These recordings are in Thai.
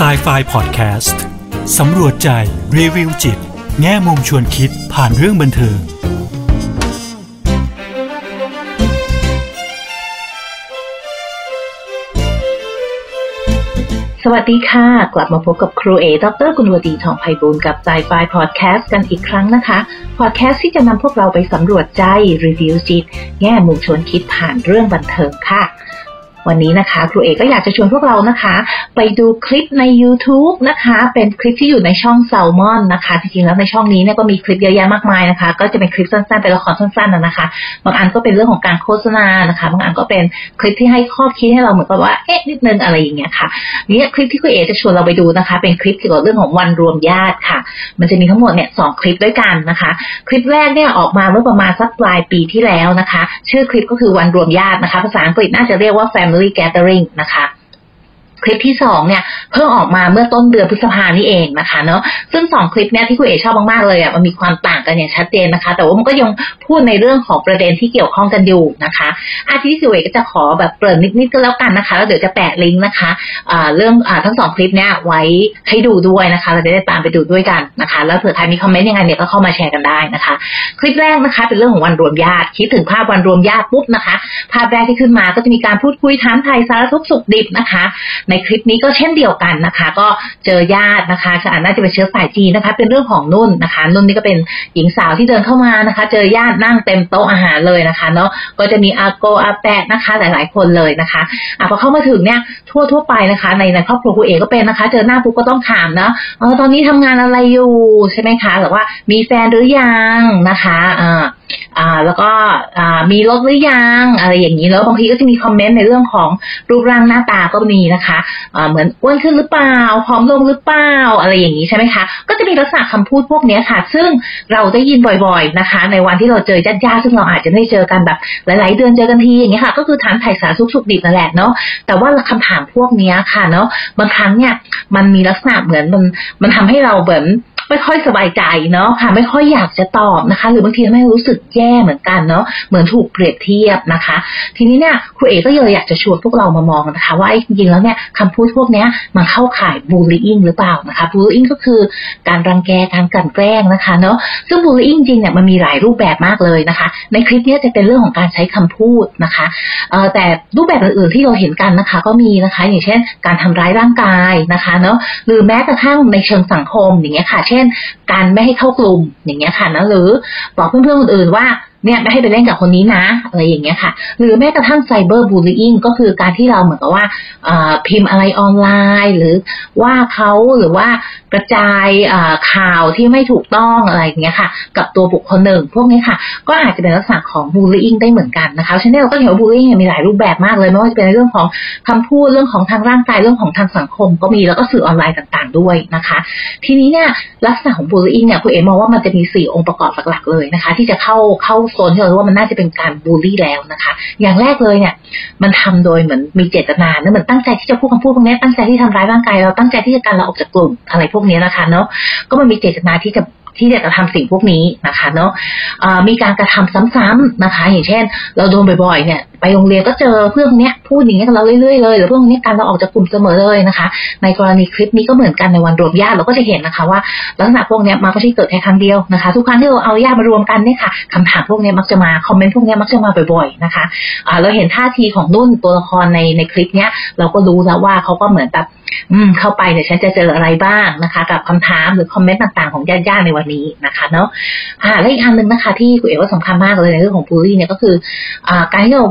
s i ไฟพอดแคสต์สำรวจใจ รีวิวจิต แง่มุมชวนคิดผ่านเรื่องบันเทิงสวัสดีค่ะ กลับมาพบกับครูเอ ดรกุลวดีทองไพบูลกับไซไฟพอดแคสต์กันอีกครั้งนะคะ พอดแคสต์ที่จะนำพวกเราไปสำรวจใจ รีวิวจิต แง่มุมชวนคิดผ่านเรื่องบันเทิงค่ะ วันนี้นะคะครูเอกก็อยากจะชวนพวกเรานะคะ ไปดูคลิปใน YouTube นะคะ เป็นคลิปที่อยู่ในช่อง s ซ l m o n นะคะจริงๆแล้วในช่องนี้เนี่ยก็มีคลิปเยอะแยะมากมายนะคะ ก็จะเป็นคลิปสั้นๆเป็นละครสั้นๆนะคะบางอันก็เป็นเรื่องของการโฆษณานะคะบางอันก็เป็นคลิปที่ให้ข้อคิดให้เราเหมือนกับว่าเอ๊ะนิดนึงอะไรอย่างเงี้ยค่ะนี่คลิปที่ครูเอกจะชวนเราไปดูนะคะ เป็นคลิปเกี่ยวกับเรื่องของวันรวมญาติค่ะ มันจะมีทั้งหมดเนี่ยสองคลิปด้วยกันนะคะ คลิปแรกเนี่ยออกมาเมื่อประมาณสักปลายปีที่แล้วนะคะ ชื่อคลิปก็คือวันรวมญาตินะคะ ภาษาอังกฤษน่าจะเรียกว่า family Family gathering นะคะ คลิปที่สองเนี่ยเพิ่งออกมาเมื่อต้นเดือนพฤษภานี่เองนะคะเนาะซึ่งสองคลิปเนี่ยที่คุณเอชอบมากๆเลยอะมันมีความต่างกันอย่างชัดเจนนะคะ แต่ว่ามันก็ยังพูดในเรื่องของประเด็นที่เกี่ยวข้องกันอยู่นะคะอาทิตย์ที่คุณเอก็จะขอแบบเปิดนิดๆก็แล้วกันนะคะแล้วเดี๋ยวจะแปะลิงก์นะคะเรื่องทั้งสองคลิปเนี่ยไว้ให้ดูด้วยนะคะเราจะได้ตามไปดูด้วยกันนะคะ แล้วเผื่อใครมีคอมเมนต์ยังไงเนี่ยก็เข้ามาแชร์กันได้นะคะ คลิปแรกนะคะ เป็นเรื่องของวันรวมญาติคิดถึงภาพวันรวมญาติปุ๊บนะคะ ภาพแรกที่ขึ้นมาก็จะมีการพูดคุยถามไทยสารทุกสุขดิบนะคะในคลิปนี้ก็เช่นเดียวกันนะคะ ก็เจอญาตินะคะจน่าจะเป็นเชื้อสายจีนนะคะ เป็นเรื่องของนุ่นนะคะ นุ่นนี่ก็เป็นหญิงสาวที่เดินเข้ามานะคะ เจอญาตินั่งเต็มโต๊ะอาหารเลยนะคะเนาะก็จะมีอาโกอาแปะนะคะ หลาย ๆ คนเลยนะคะอะพอเข้ามาถึงเนี่ยทั่วทั่วไปนะคะ ในในครอบครัวคุณเอกก็เป็นนะคะ เจอหน้าปุ๊บก็ต้องถามเนาะเออตอนนี้ทำงานอะไรอยู่ใช่ไหมคะหรือว่ามีแฟนหรือยังนะคะอ่า แล้วก็มีรถหรือยังอะไรอย่างนี้แล้วบางทีก็จะมีคอมเมนต์ในเรื่องของรูปร่างหน้าตาก็มีนะคะอ่าเหมือนอ้วนขึ้นหรือเปล่าผอมลงหรือเปล่าอะไรอย่างนี้ใช่ไหมคะก็จะมีลักษณะคำพูดพวกนี้ค่ะ ซึ่งเราได้ยินบ่อยๆนะคะ ในวันที่เราเจอญาติๆซึ่งเราอาจจะไม่เจอกันแบบหลายๆ เดือนเจอกันทีอย่างนี้ค่ะ ก็คือถามไถ่สารสุขสุขดิบนั่นแหละเนาะแต่ว่าคำถามพวกนี้ค่ะเนาะบางครั้งเนี่ยมันมีลักษณะเหมือนมันมันทำให้เราเหมือน ไม่ค่อยสบายใจเนาะค่ะ ไม่ค่อยอยากจะตอบนะคะ หรือบางทีไม่รู้สึกแย่เหมือนกันเนาะเหมือนถูกเปรียบเทียบนะคะ ทีนี้เนี่ยครูเอก็เลยอยากจะชวนพวกเรามามองนะคะว่าจริงๆแล้วเนี่ยคำพูดพวกนี้มันเข้าข่ายบูลลี่งหรือเปล่านะคะบูลลี่งก็คือการรังแกการกลั่นแกล้งนะคะเนาะซึ่งบูลลี่งจริงเนี่ยมันมีหลายรูปแบบมากเลยนะคะ ในคลิปนี้จะเป็นเรื่องของการใช้คำพูดนะคะแต่รูปแบบอื่นๆที่เราเห็นกันนะคะ ก็มีนะคะ อย่างเช่น การทำร้ายร่างกายนะคะเนาะหรือแม้กระทั่งในเชิงสังคมอย่างเงี้ยค่ะเช่นการไม่ให้เข้ากลุ่มอย่างเงี้ยค่ะนะหรือบอกเพื่อนๆคนอื่นว่า เนี่ยไม่ให้ไปเล่นกับคนนี้นะอะไรอย่างเงี้ยค่ะ หรือแม้กระทั่งไซเบอร์บูลลี่ก็คือการที่เราเหมือนกับว่าพิมพ์อะไรออนไลน์ หรือว่าเขาหรือว่ากระจายข่าวที่ไม่ถูกต้องอะไรอย่างเงี้ยค่ะ กับตัวบุคคลหนึ่ง พวกนี้ค่ะ ก็อาจจะเป็นลักษณะของบูลลี่ได้เหมือนกันนะคะฉะนั้นเราก็เห็นว่าบูลลี่มีหลายรูปแบบมากเลยไม่ว่าจะเป็นเรื่องของคำพูดเรื่องของทางร่างกายเรื่องของทางสังคม ก็มีแล้วก็สื่อออนไลน์ต่าง ๆ ด้วยนะคะ ทีนี้เนี่ยลักษณะของบูลลี่เนี่ยคุณเอ๋มองว่ามันจะมีสี่องค์ประกอบหลักๆเลยนะคะ ที่จะเข้าเข้าโซนที่เราว่ามันน่าจะเป็นการบูลลี่แล้วนะคะ อย่างแรกเลยเนี่ย มันทำโดยเหมือนมีเจตนาเนะเหมือนตั้งใจที่จะพูดคำพูดพวกนี้ตั้งใจที่ทำร้ายร่างกายเราตั้งใจที่จะการเราออกจากกลุ่มอะไรพวกนี้นะคะเนาะก็มันมีเจตนาที่จะที่จะกระทำสิ่งพวกนี้นะคะเนาะมีการกระทำซ้ำๆนะคะ อย่างเช่น เราโดนบ่อยๆเนี่ย ไปโรงเรียนก็เจอเพื่อนเนี้ยพูดอย่างเงี้ยกับเราเรื่อยๆเลยหรือเพื่อนนี้การเราออกจากกลุ่มเสมอเลยนะคะ ในกรณีคลิปนี้ก็เหมือนกันในวันรวมญาติเราก็จะเห็นนะคะ ว่าลักษณะพวกนี้มันก็ที่เกิดแค่ครั้งเดียวนะคะ ทุกครั้งที่เราเอาญาติมารวมกันเนี่ยค่ะคำถามพวกนี้มักจะมาคอมเมนต์พวกนี้มักจะมาบ่อยๆนะคะเราเห็นท่าทีของนุ่นตัวละครในในคลิปเนี้ยเราก็รู้แล้วว่าเขาก็เหมือนแบบอืมเข้าไปเนี่ยฉันจะเจออะไรบ้างนะคะ กับคำถามหรือคอมเมนต์ต่างๆของญาติๆในวันนี้นะคะเนาะอ่าและอีกอันหนึ่งนะคะ ที่คุณเอ๋ว่าสำคัญมากเลยในเรื่องของบูลลี่เนี่ยก็คืออ่าการที่เรา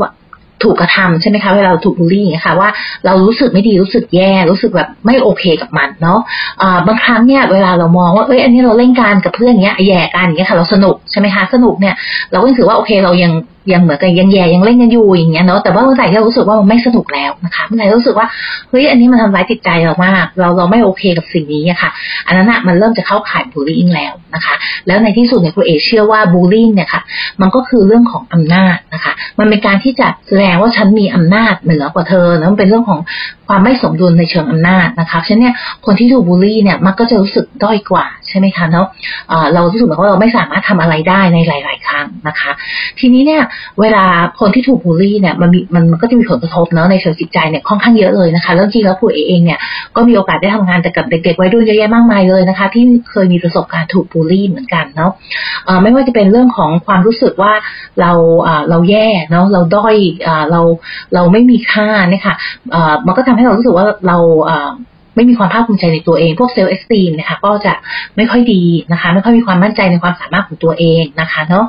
ถูกกระทำใช่ไหมคะเวลาเราถูกบูลลี่อย่างนี้ค่ะว่าเรารู้สึกไม่ดีรู้สึกแย่ รู้สึกแบบไม่โอเคกับมันเนาะะบางครั้งเนี่ยเวลาเรามองว่าเอ้ยอันนี้เราเล่นการกับเพื่อนเนี้ยแย่กันอย่างเงี้ยค่ะเราสนุกใช่ไหมคะสนุกเนี่ยเราก็ถือว่าโอเคเรายัง ยังเหมือนกันยังแย่ยังเล่นกันอยู่อย่างเงี้ยเนาะแต่ว่าเมื่อไหร่ที่เรารู้สึกว่ามันไม่สนุกแล้วนะคะเมื่อไหร่รู้สึกว่าเฮ้ยอันนี้มันทำร้ายจิตใจเรามากเราเราไม่โอเคกับสิ่งนี้อะค่ะ อันนั้นอะมันเริ่มจะเข้าข่ายบูลลี่แล้วนะคะ แล้วในที่สุดเนี่ยครูเอเชื่อว่าบูลลี่เนี่ยค่ะมันก็คือเรื่องของอำนาจนะคะ มันเป็นการที่จะแสดงว่าฉันมีอำนาจเหนือกว่าเธอแล้วมันเป็นเรื่องของความไม่สมดุลในเชิงอำนาจนะคะฉะนั้นเนี่ยคนที่ถูกบูลลี่เนี่ยมันก็จะรู้สึกด้อยกว่า ใช่ไหมคะเนาะเรารู้สึกเหมือนว่าเราไม่สามารถทำอะไรได้ในหลาย ๆ ครั้งนะคะ ทีนี้เนี่ย เวลาคนที่ถูกบูลลี่เนี่ยมันมีมันก็จะมีผลกระทบเนาะในเชิงจิตใจเนี่ยค่อนข้างเยอะเลยนะคะ แล้วจริงแล้วครูเอเองเนี่ยก็มีโอกาสได้ทำงานแต่กับเด็ก ๆ ไว้ด้วยเยอะแยะมากมายเลยนะคะ ที่เคยมีประสบการณ์ถูกบูลลี่เหมือนกันเนาะไม่ว่าจะเป็นเรื่องของความรู้สึกว่าเราเราแย่เนาะเราด้อยเราเราไม่มีค่าเนี่ยค่ะมันก็ทำให้เรารู้สึกว่าเรา ไม่มีความภาคภูมิใจในตัวเอง พวกเซลล์เอ็กซ์ตีมนะคะก็จะไม่ค่อยดีนะคะ ไม่ค่อยมีความมั่นใจในความสามารถของตัวเองนะคะเนาะ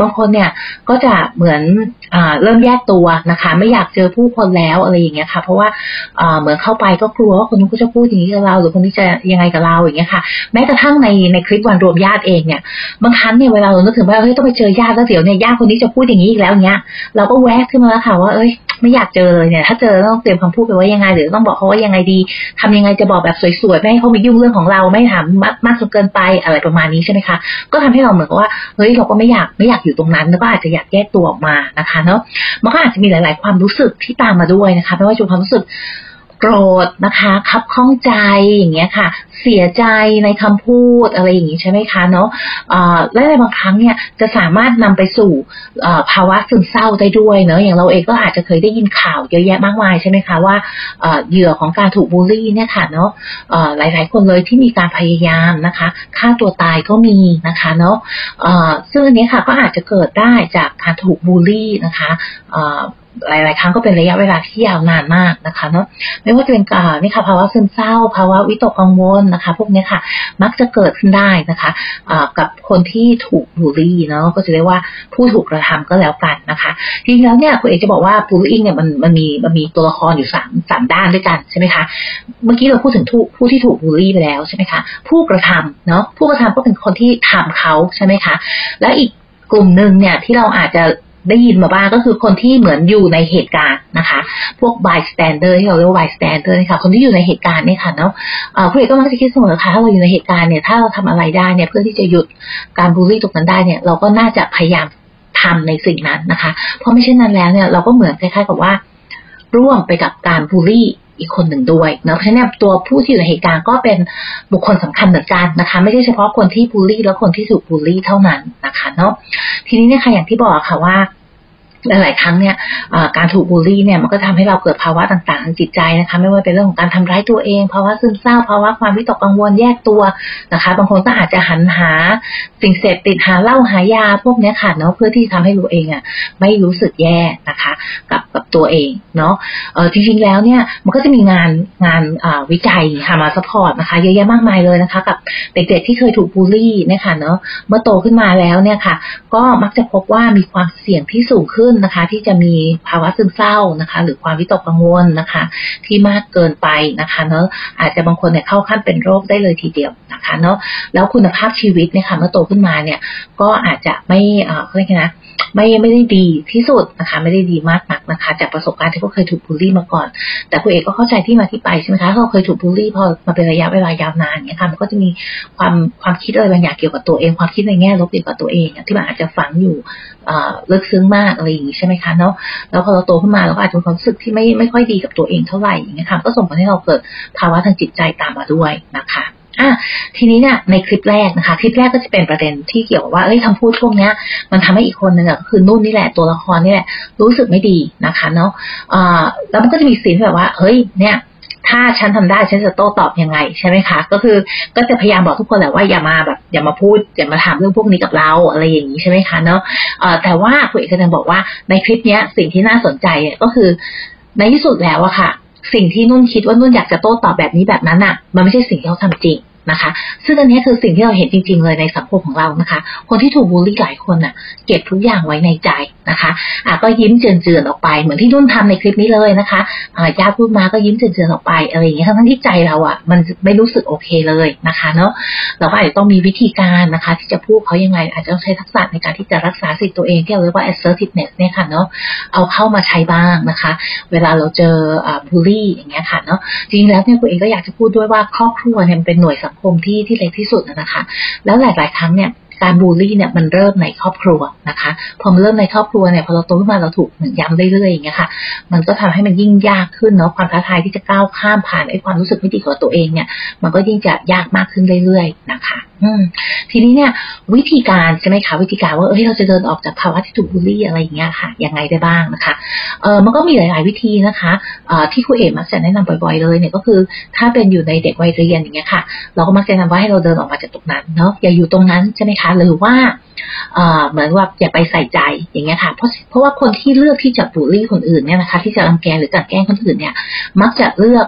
บางคนเนี่ยก็จะเหมือนเริ่มแยกตัวนะคะ ไม่อยากเจอผู้คนแล้วอะไรอย่างเงี้ยค่ะ เพราะว่าเหมือนเข้าไปก็กลัวว่าคนนู้นก็จะพูดอย่างนี้กับเรา หรือคนนี้จะยังไงกับเราอย่างเงี้ยค่ะ แม้กระทั่งในในคลิปวันรวมญาติเองเนี่ยบางครั้งเนี่ยเวลาเรานึกถึงว่าเฮ้ยต้องไปเจอญาติแล้วเดี๋ยวเนี่ยญาติคนนี้จะพูดอย่างนี้อีกแล้วเงี้ยเราก็แวกขึ้นมาแล้วค่ะว่าเอ้ยไม่อยากเจอเลยเนี่ยถ้าเจอต้องเตรียมคำพูดไปว่ายังไงหรือต้องบอกเขาว่ายังไงดีทำยังไงจะบอกแบบสวยๆ ไม่ให้เขามายุ่งเรื่องของเราไม่ถามมากจนเกินไปอะไรประมาณนี้ใช่ไหมคะ ก็ทำให้เราเหมือนกับว่า เฮ้ยเราก็ไม่อยากไม่อยากอยู่ตรงนั้น แล้วก็อาจจะอยากแยกตัวออกมานะคะเนาะ มันก็อาจจะมีหลาย ๆ ความรู้สึกที่ตามมาด้วยนะคะ ไม่ว่าจะความรู้สึก โกรธนะคะคับข้องใจอย่างเงี้ยค่ะ เสียใจในคำพูดอะไรอย่างงี้ใช่ไหมคะเนาะและในบางครั้งเนี่ยจะสามารถนำไปสู่ภาวะซึมเศร้าได้ด้วยเนาะอย่างเราเองก็อาจจะเคยได้ยินข่าวเยอะแยะมากมายใช่ไหมคะว่าเหยื่อของการถูกบูลลี่เนี่ยค่ะเนาะหลาย ๆ คนเลยที่มีการพยายามนะคะฆ่าตัวตายก็มีนะคะเนาะซึ่งอันนี้ค่ะก็อาจจะเกิดได้จากการถูกบูลลี่นะคะหลาย ๆ ครั้งก็เป็นระยะเวลาที่ยาวนานมากนะคะเนาะไม่ว่าจะเป็นกานี่ค่ะภาวะซึมเศร้า ภาวะวิตกกังวลนะคะ พวกนี้ค่ะ มักจะเกิดขึ้นได้นะคะกับคนที่ถูกบูลลี่เนาะก็จะเรียกว่าผู้ถูกกระทำก็แล้วกันนะคะจริงแล้วเนี่ยคุณเอกจะบอกว่าบูลลี่เนี่ยมันมันมีมันมีตัวละครอยู่สามสามด้านด้วยกันใช่ไหมคะเมื่อกี้เราพูดถึงผู้ที่ถูกบูลลี่ไปแล้วใช่ไหมคะผู้กระทำเนาะผู้กระทำก็เป็นคนที่ทำเขาใช่ไหมคะ แล้วอีกกลุ่มหนึ่งเนี่ยที่เราอาจจะ ได้ยินมาบ้างก็คือคนที่เหมือนอยู่ในเหตุการณ์นะคะ พวก bystander ที่เราเรียกว่า bystander นะคะคนที่อยู่ในเหตุการณ์นี่ยค่ะเนาะผู้เอกก็มักจะคิดเสมอค่ะถ้าเราอยู่ในเหตุการณ์เนี่ยถ้าเราทำอะไรได้เนี่ยเพื่อที่จะหยุดการบูลลี่ตรงนั้นได้เนี่ยเราก็น่าจะพยายามทำในสิ่งนั้นนะคะ เพราะไม่เช่นนั้นแล้วเนี่ยเราก็เหมือนคล้ายๆกับว่า ร่วมไปกับการบูลลี่ อีกคนหนึ่งด้วยนะเพราะฉะนั้นตัวผู้ที่อยู่ในเหตุการณ์ก็เป็นบุคคลสำคัญเหมือนกันนะคะ ไม่ใช่เฉพาะคนที่บูลลี่ แล้วคนที่ถูกบูลลี่เท่านั้นนะคะเนาะทีนี้เนี่ยค่ะอย่างที่บอกค่ะว่า หลายๆครั้งเนี่ยการถูกบูลลี่เนี่ยมันก็ทำให้เราเกิดภาวะต่างๆทางจิตใจนะคะ ไม่ว่าเป็นเรื่องของการทำร้ายตัวเองภาวะซึมเศร้าภาวะความวิตกกังวลแยกตัวนะคะ บางคนก็อาจจะหันหาสิ่งเสพติดหาเหล้าหายาพวกนี้ค่ะเนาะเพื่อที่ทำให้ตัวเองอะไม่รู้สึกแย่นะคะ กับกับตัวเองเนาะจริงๆแล้วเนี่ยมันก็จะมีงานงานวิจัยค่ะมาสปอร์ตนะคะ เยอะแยะมากมายเลยนะคะ กับเด็กๆที่เคยถูกบูลลี่เนี่ยค่ะเนาะเมื่อโตขึ้นมาแล้วเนี่ยค่ะ ก็มักจะพบว่ามีความเสี่ยงที่สูงขึ้นนนะคะ ที่จะมีภาวะซึมเศร้านะคะ หรือความวิตกกังวลนะคะ ที่มากเกินไปนะคะเนาะอาจจะบางคนเนี่ยเข้าขั้นเป็นโรคได้เลยทีเดียวนะคะเนาะแล้วคุณภาพชีวิตเนี่ยค่ะเมื่อโตขึ้นมาเนี่ยก็อาจจะไม่เอ่อเขาเรียกนะไม่ไม่ได้ดีที่สุดนะคะ ไม่ได้ดีมากนักนะคะ จากประสบการณ์ที่เขาเคยถูกบูลลี่มาก่อน แต่คุณเอกก็เข้าใจที่มาที่ไปใช่ไหมคะเขาเคยถูกบูลลี่พอมาเป็นระยะเวลายาวนานเนี่ยค่ะมันก็จะมีความความคิดอะไรบางอย่างเกี่ยวกับตัวเอง ความคิดในแง่ลบเกี่ยวกับตัวเองที่มันอาจจะฝังอยู่ลึกซึ้งมากอะไรอย่างนี้ใช่ไหมคะเนาะแล้วพอเราโตขึ้นมาเราก็อาจจะมีความรู้สึกที่ไม่ไม่ค่อยดีกับตัวเองเท่าไหร่อย่างเงี้ยค่ะก็ส่งผลให้เราเกิดภาวะทางจิตใจตามมาด้วยนะคะอะทีนี้เนี่ยในคลิปแรกนะคะ คลิปแรกก็จะเป็นประเด็นที่เกี่ยวว่าเอ้ยคำพูดช่วงเนี้ย มันทำให้อีกคนนึ่งอะก็คือนุ่นนี่แหละตัวละครนี่แหละรู้สึกไม่ดีนะคะเนาะอ่าแล้วมันก็จะมีสีนแบบว่าเฮ้ยเนี่ย ถ้าฉันทำได้ฉันจะโต้ตอบยังไงใช่ไหมคะ ก็คือก็จะพยายามบอกทุกคนแหละว่าอย่ามาแบบ อย่ามาพูดอย่ามาถามเรื่องพวกนี้กับเราอะไรอย่างนี้ใช่ไหมคะเนาะแต่ว่าคุณเอกจะบอกว่าในคลิปเนี้ยสิ่งที่น่าสนใจก็คือในที่สุดแล้วอะค่ะ สิ่งที่นุ่นคิดว่านุ่นอยากจะโต้ตอบแบบนี้แบบนั้นอะมันไม่ใช่สิ่งที่เขาทำจริง นะคะ ซึ่งอันนี้คือสิ่งที่เราเห็นจริง ๆ เลยในสังคมของเรานะคะ คนที่ถูกบูลลี่หลายคนอะ เก็บทุกอย่างไว้ในใจนะคะอะก็ยิ้มเจือนๆออกไป เหมือนที่นุ่นทำในคลิปนี้เลยนะคะอ่าญาติพูดมาก็ยิ้มเจือนๆออกไปอะไรอย่างเงี้ยทั้งที่ใจเราอะมันไม่รู้สึกโอเคเลยนะคะ เนาะเราก็อาจจะต้องมีวิธีการนะคะ ที่จะพูดเขายังไง อาจจะต้องใช้ทักษะในการที่จะรักษาสิทธิ์ตัวเองที่เราเรียกว่า assertiveness เนี่ยค่ะเนาะเอาเข้ามาใช้บ้างนะคะ เวลาเราเจอบูลลี่อย่างเงี้ยค่ะเนาะจริงๆแล้วเนี่ยคุณเองก็อยากจะพูดด้วยว่าครอบครัวเนี่ยเป็นหน่วยสังคมที่ที่เล็กที่สุดนะคะ แล้วหลาย ๆ ครั้งเนี่ย การบูลลี่เนี่ยมันเริ่มในครอบครัวนะคะ พอมันเริ่มในครอบครัวเนี่ยพอเราโตขึ้นมาเราถูกย้ำเรื่อยๆอย่างเงี้ยค่ะ มันก็ทำให้มันยิ่งยากขึ้นเนาะความท้าทายที่จะก้าวข้ามผ่านไอ้ความรู้สึกไม่ดีของตัวเองเนี่ย มันก็ยิ่งจะยากมากขึ้นเรื่อยๆนะคะ อืมทีนี้เนี่ย วิธีการใช่ไหมคะวิธีการว่าเอ้ยเราจะเดินออกจากภาวะที่ถูกบูลลี่อะไรอย่างเงี้ยค่ะยังไงได้บ้างนะคะเออมันก็มีหลาย ๆ วิธีนะคะเอ่อที่ครูเอ๋มักจะแนะนำบ่อย ๆ เลยเนี่ยก็คือ ถ้าเป็นอยู่ในเด็กวัยเรียนอย่างเงี้ยค่ะ เราก็มักจะแนะนำว่าให้เราเดินออกมาจากตรงนั้นเนาะอย่าอยู่ตรงนั้นใช่ไหมคะหรือว่าเหมือนว่าอย่าไปใส่ใจอย่างเงี้ยค่ะเพราะเพราะว่าคนที่เลือกที่จะบูลลี่คนอื่นเนี่ยนะคะ ที่จะรังแกหรือกันแกล้งคนอื่นเนี่ย มักจะเลือก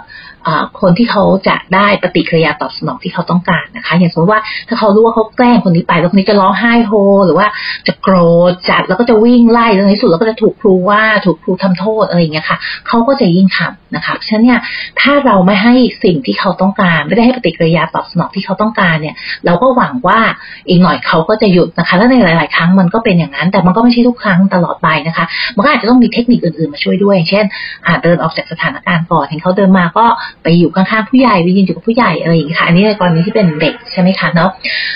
คนที่เขาจะได้ปฏิกิริยาตอบสนองที่เขาต้องการนะคะ อย่างสมมติว่าถ้าเขารู้ว่าเขาแกล้งคนนี้ไปแล้วคนนี้จะร้องไห้โฮหรือว่าจะโกรธจัดแล้วก็จะวิ่งไล่แล้วในสุดแล้วก็จะถูกครูว่าถูกครูทำโทษอะไรอย่างเงี้ยค่ะเขาก็จะยิ่งทำนะคะฉะนั้นเนี่ยถ้าเราไม่ให้สิ่งที่เขาต้องการ ไม่ได้ให้ปฏิกิริยาตอบสนองที่เขาต้องการเนี่ย เราก็หวังว่าอีกหน่อยเขาก็จะหยุดนะคะ แล้วในหลาย ๆ ครั้งมันก็เป็นอย่างนั้น แต่มันก็ไม่ใช่ทุกครั้งตลอดไปนะคะ มันก็อาจจะต้องมีเทคนิคอื่น ๆ มาช่วยด้วย เช่นอาจเดินออกจากสถานการณ์ก่อนเห็นเขาเดินมาก็ไปอยู่ข้างๆผู้ใหญ่ไปยืนอยู่กับผู้ใหญ่อะไรอย่างนี้ค่ะ อันนี้ในกรณีที่เป็นเด็กใช่ไหมคะเนาะ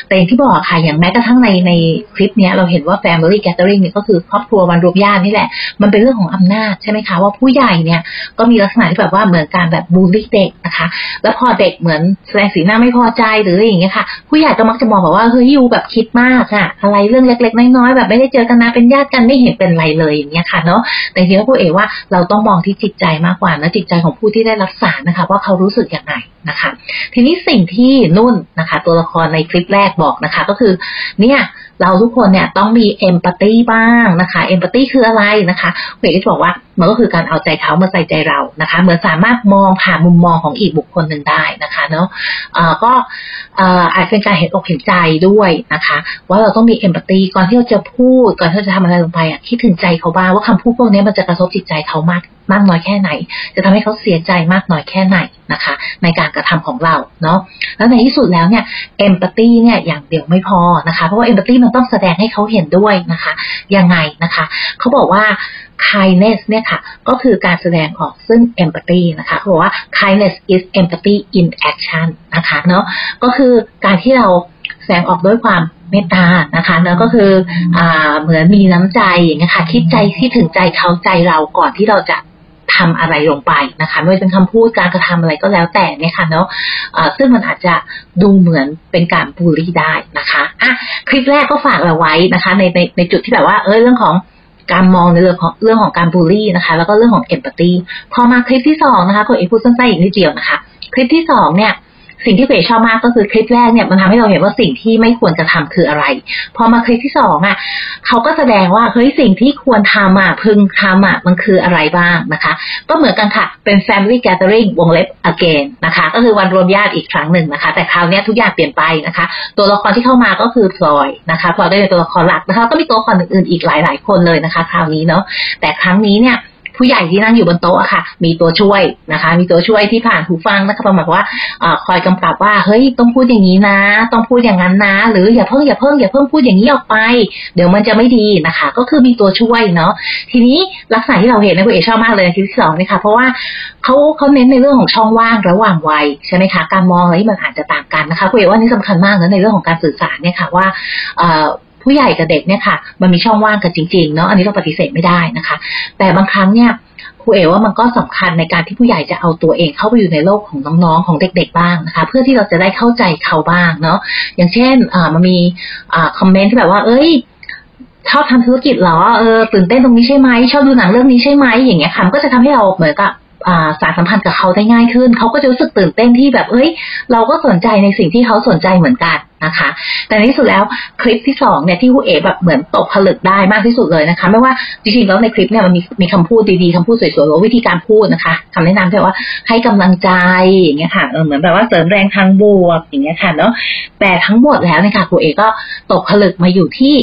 แต่อย่างที่บอกค่ะอย่างแม้กระทั่งในในคลิปเนี้ยเราเห็นว่า family gathering เนี่ยก็คือครอบครัววันรวมญาตินี่แหละ มันเป็นเรื่องของอำนาจใช่ไหมคะว่าผู้ใหญ่เนี่ยก็มีลักษณะที่แบบว่าเหมือนการแบบบูลลี่เด็กนะคะ แล้วพอเด็กเหมือนแสดงสีหน้าไม่พอใจหรืออะไรอย่างเงี้ยค่ะ ผู้ใหญ่ก็มักจะมองแบบว่าเฮ้ยยูแบบคิดมากอะอะไรเรื่องเล็ก ๆ น้อยๆแบบไม่ได้เจอกันนะเป็นญาติกันไม่เห็นเป็นไรเลยอย่างเงี้ยค่ะเนาะแต่ทีนี้พูดเอว่าเราต้องมองที่จิตใจมากกว่านะจิตใจของผู้ที่ได้รับสารนะคะว่าเขารู้สึกย่างไรนะคะ ทีนี้สิ่งที่นุ่นนะคะ ตัวละครในคลิปแรกบอกนะคะ ก็คือ เนี่ยเราทุกคนเนี่ยต้องมีเอมพัตตีบ้างนะคะเอมพัตตีคืออะไรนะคะเวกจะบอกว่ามันก็คือการเอาใจเขามาใส่ใจเรานะคะ เหมือนสามารถมองผ่านมุมมองของอีกบุคคลหนึ่งได้นะคะเนาะก็อาจเป็นการเห็นอกเห็นใจด้วยนะคะ ว่าเราต้องมีเอมพัตตีก่อนที่เราจะพูดก่อนที่เราจะทำอะไรลงไปอะคิดถึงใจเขาบ้างว่าคำพูดพวกนี้มันจะกระทบจิตใจเขามาก มากน้อยแค่ไหน จะทำให้เขาเสียใจมากน้อยแค่ไหนนะคะ ในการกระทำของเราเนาะแล้วในที่สุดแล้วเนี่ยเอมพัตตีเนี่ยอย่างเดียวไม่พอนะคะ เพราะว่าเอมพัตตีมันต้องแสดงให้เขาเห็นด้วยนะคะยังไงนะคะเขาบอกว่า kindness เนี่ยค่ะ ก็คือการแสดงออกซึ่ง empathy นะคะเขาบอกว่า kindness is empathy in action นะคะเนาะก็คือการที่เราแสดงออกด้วยความเมตตานะคะแล้วก็คืออเหมือนมีน้ำใจอย่างเงี้ยค่ะคิดใจที่ถึงใจเขาใจเราก่อนที่เราจะ ทำอะไรลงไปนะคะไม่ว่าเป็นคำพูดการกระทำอะไรก็แล้วแต่เนี่ยค่ะเนาะะซึ่งมันอาจจะดูเหมือนเป็นการบูลลี่ได้นะคะอะคลิปแรกก็ฝากเราไว้นะคะ ในในในจุดที่แบบว่าเออเรื่องของการมองในเรื่องของเรื่องของการบูลลี่นะคะ แล้วก็เรื่องของเอมพัตตีพอมาคลิปที่สองนะคะคุณเอกพูดสั้นๆอีกนิดเดียวนะคะ คลิปที่สองเนี่ย สิ่งที่เฟยชอบมากก็คือคลิปแรกเนี่ยมันทำให้เราเห็นว่าสิ่งที่ไม่ควรจะทำคืออะไร พอมาคลิปที่สองอะเขาก็แสดงว่าเฮ้ยสิ่งที่ควรทำอะพึงทำอะมันคืออะไรบ้างนะคะ ก็เหมือนกันค่ะ เป็น family gathering วงเล็บ again นะคะ ก็คือวันรวมญาติอีกครั้งหนึ่งนะคะ แต่คราวนี้ทุกอย่างเปลี่ยนไปนะคะ ตัวละครที่เข้ามาก็คือพลอยนะคะพลอยได้เป็นตัวละครหลักนะคะ ก็มีตัวละครอื่นๆอีกหลาย ๆ คนเลยนะคะ คราวนี้เนาะแต่ครั้งนี้เนี่ย ผู้ใหญ่ที่นั่งอยู่บนโต๊ะค่ะ มีตัวช่วยนะคะ มีตัวช่วยที่ผ่านหูฟังนะคะประมาณว่าคอยกำกับว่าเฮ้ยต้องพูดอย่างนี้นะ ต้องพูดอย่างนั้นนะ หรืออย่าเพิ่งอย่าเพิ่งอย่าเพิ่งพูดอย่างนี้ออกไป เดี๋ยวมันจะไม่ดีนะคะ ก็คือมีตัวช่วยเนาะทีนี้ลักษณะที่เราเห็นในคุณเอชอบมากเลยในที่สองนี่ค่ะเพราะว่าเขาเขาเน้นในเรื่องของช่องว่างระหว่างวัยใช่ไหมคะการมองอะไรมันอาจจะต่างกันนะคะคุณเอว่านี่สำคัญมากนะในเรื่องของการสื่อสารเนี่ยค่ะว่า ผู้ใหญ่กับเด็กเนี่ยค่ะ มันมีช่องว่างกันจริงๆเนาะอันนี้เราปฏิเสธไม่ได้นะคะ แต่บางครั้งเนี่ยครูเอ๋ว่ามันก็สำคัญในการที่ผู้ใหญ่จะเอาตัวเองเข้าไปอยู่ในโลกของน้องๆของเด็ก ๆบ้างนะคะ เพื่อที่เราจะได้เข้าใจเขาบ้างเนาะอย่างเช่นมันมีอคอมเมนต์ที่แบบว่า เอ้ยชอบทำธุรกิจเหรอเออตื่นเต้นตรงนี้ใช่ไหมชอบดูหนังเรื่องนี้ใช่ไหมอย่างเงี้ยค่ะก็จะทำให้เราเหมือนกับ สารสัมพันธ์กับเขาได้ง่ายขึ้น เขาก็จะรู้สึกตื่นเต้นที่แบบเอ้ย เราก็สนใจในสิ่งที่เขาสนใจเหมือนกันนะคะ แต่ในที่สุดแล้วคลิปที่สองเนี่ยที่ผู้เอ๋แบบเหมือนตกผลึกได้มากที่สุดเลยนะคะ ไม่ว่าจริงๆแล้วในคลิปเนี่ยมันมีมีคำพูดดีๆคำพูดสวยๆหรือวิธีการพูดนะคะคำแนะนำที่ว่าให้กำลังใจอย่างเงี้ยค่ะเออเหมือนแบบว่าเสริมแรงทางบวกอย่างเงี้ยค่ะเนาะแต่ทั้งหมดแล้วเนี่ยค่ะครูเอก็ตกผลึกมาอยู่ที่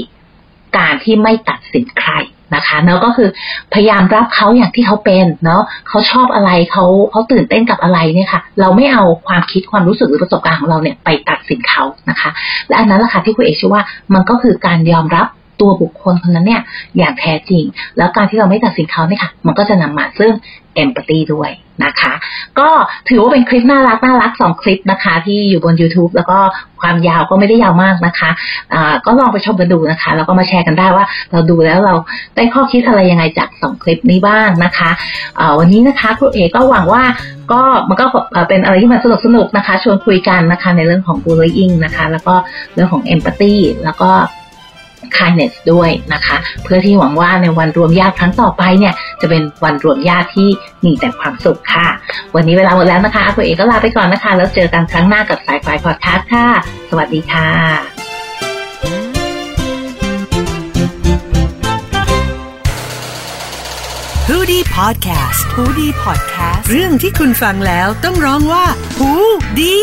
การที่ไม่ตัดสินใคร นะคะเนาะก็คือพยายามรับเขาอย่างที่เขาเป็นเนาะเขาชอบอะไรเขาเขาตื่นเต้นกับอะไรเนี่ยค่ะ เราไม่เอาความคิดความรู้สึกหรือประสบการณ์ของเราเนี่ยไปตัดสินเขานะคะ และอันนั้นแหละค่ะที่คุณเอกชื่อว่ามันก็คือการยอมรับตัวบุคคลคนนั้นเนี่ยอย่างแท้จริง แล้วการที่เราไม่ตัดสินเขาเนี่ยค่ะ มันก็จะนำมาซึ่งเอมพัตตีด้วย นะคะ ก็ถือว่าเป็นคลิปน่ารักน่ารักสองคลิปนะคะ ที่อยู่บน YouTube แล้วก็ความยาวก็ไม่ได้ยาวมากนะคะอ่าก็ลองไปชมกันดูนะคะ แล้วก็มาแชร์กันได้ว่าเราดูแล้วเราได้ข้อคิดอะไรยังไงจากสองคลิปนี้บ้างนะคะอ่าวันนี้นะคะครูเอกก็หวังว่าก็มันก็เป็นอะไรที่มันสนุกสนุกนะคะ ชวนคุยกันนะคะในเรื่องของ bullying นะคะ แล้วก็เรื่องของ empathy แล้วก็ kindness ด้วยนะคะ เพื่อที่หวังว่าในวันรวมญาติครั้งต่อไปเนี่ยจะเป็นวันรวมญาติที่มีแต่ความสุขค่ะ วันนี้เวลาหมดแล้วนะคะคุณเอกก็ลาไปก่อนนะคะ แล้วเจอกันครั้งหน้ากับสายไฟพอดคาสต์ค่ะ สวัสดีค่ะฮูดี้พอดแคสต์ฮูดี้พอดแคสต์เรื่องที่คุณฟังแล้วต้องร้องว่าฮูดี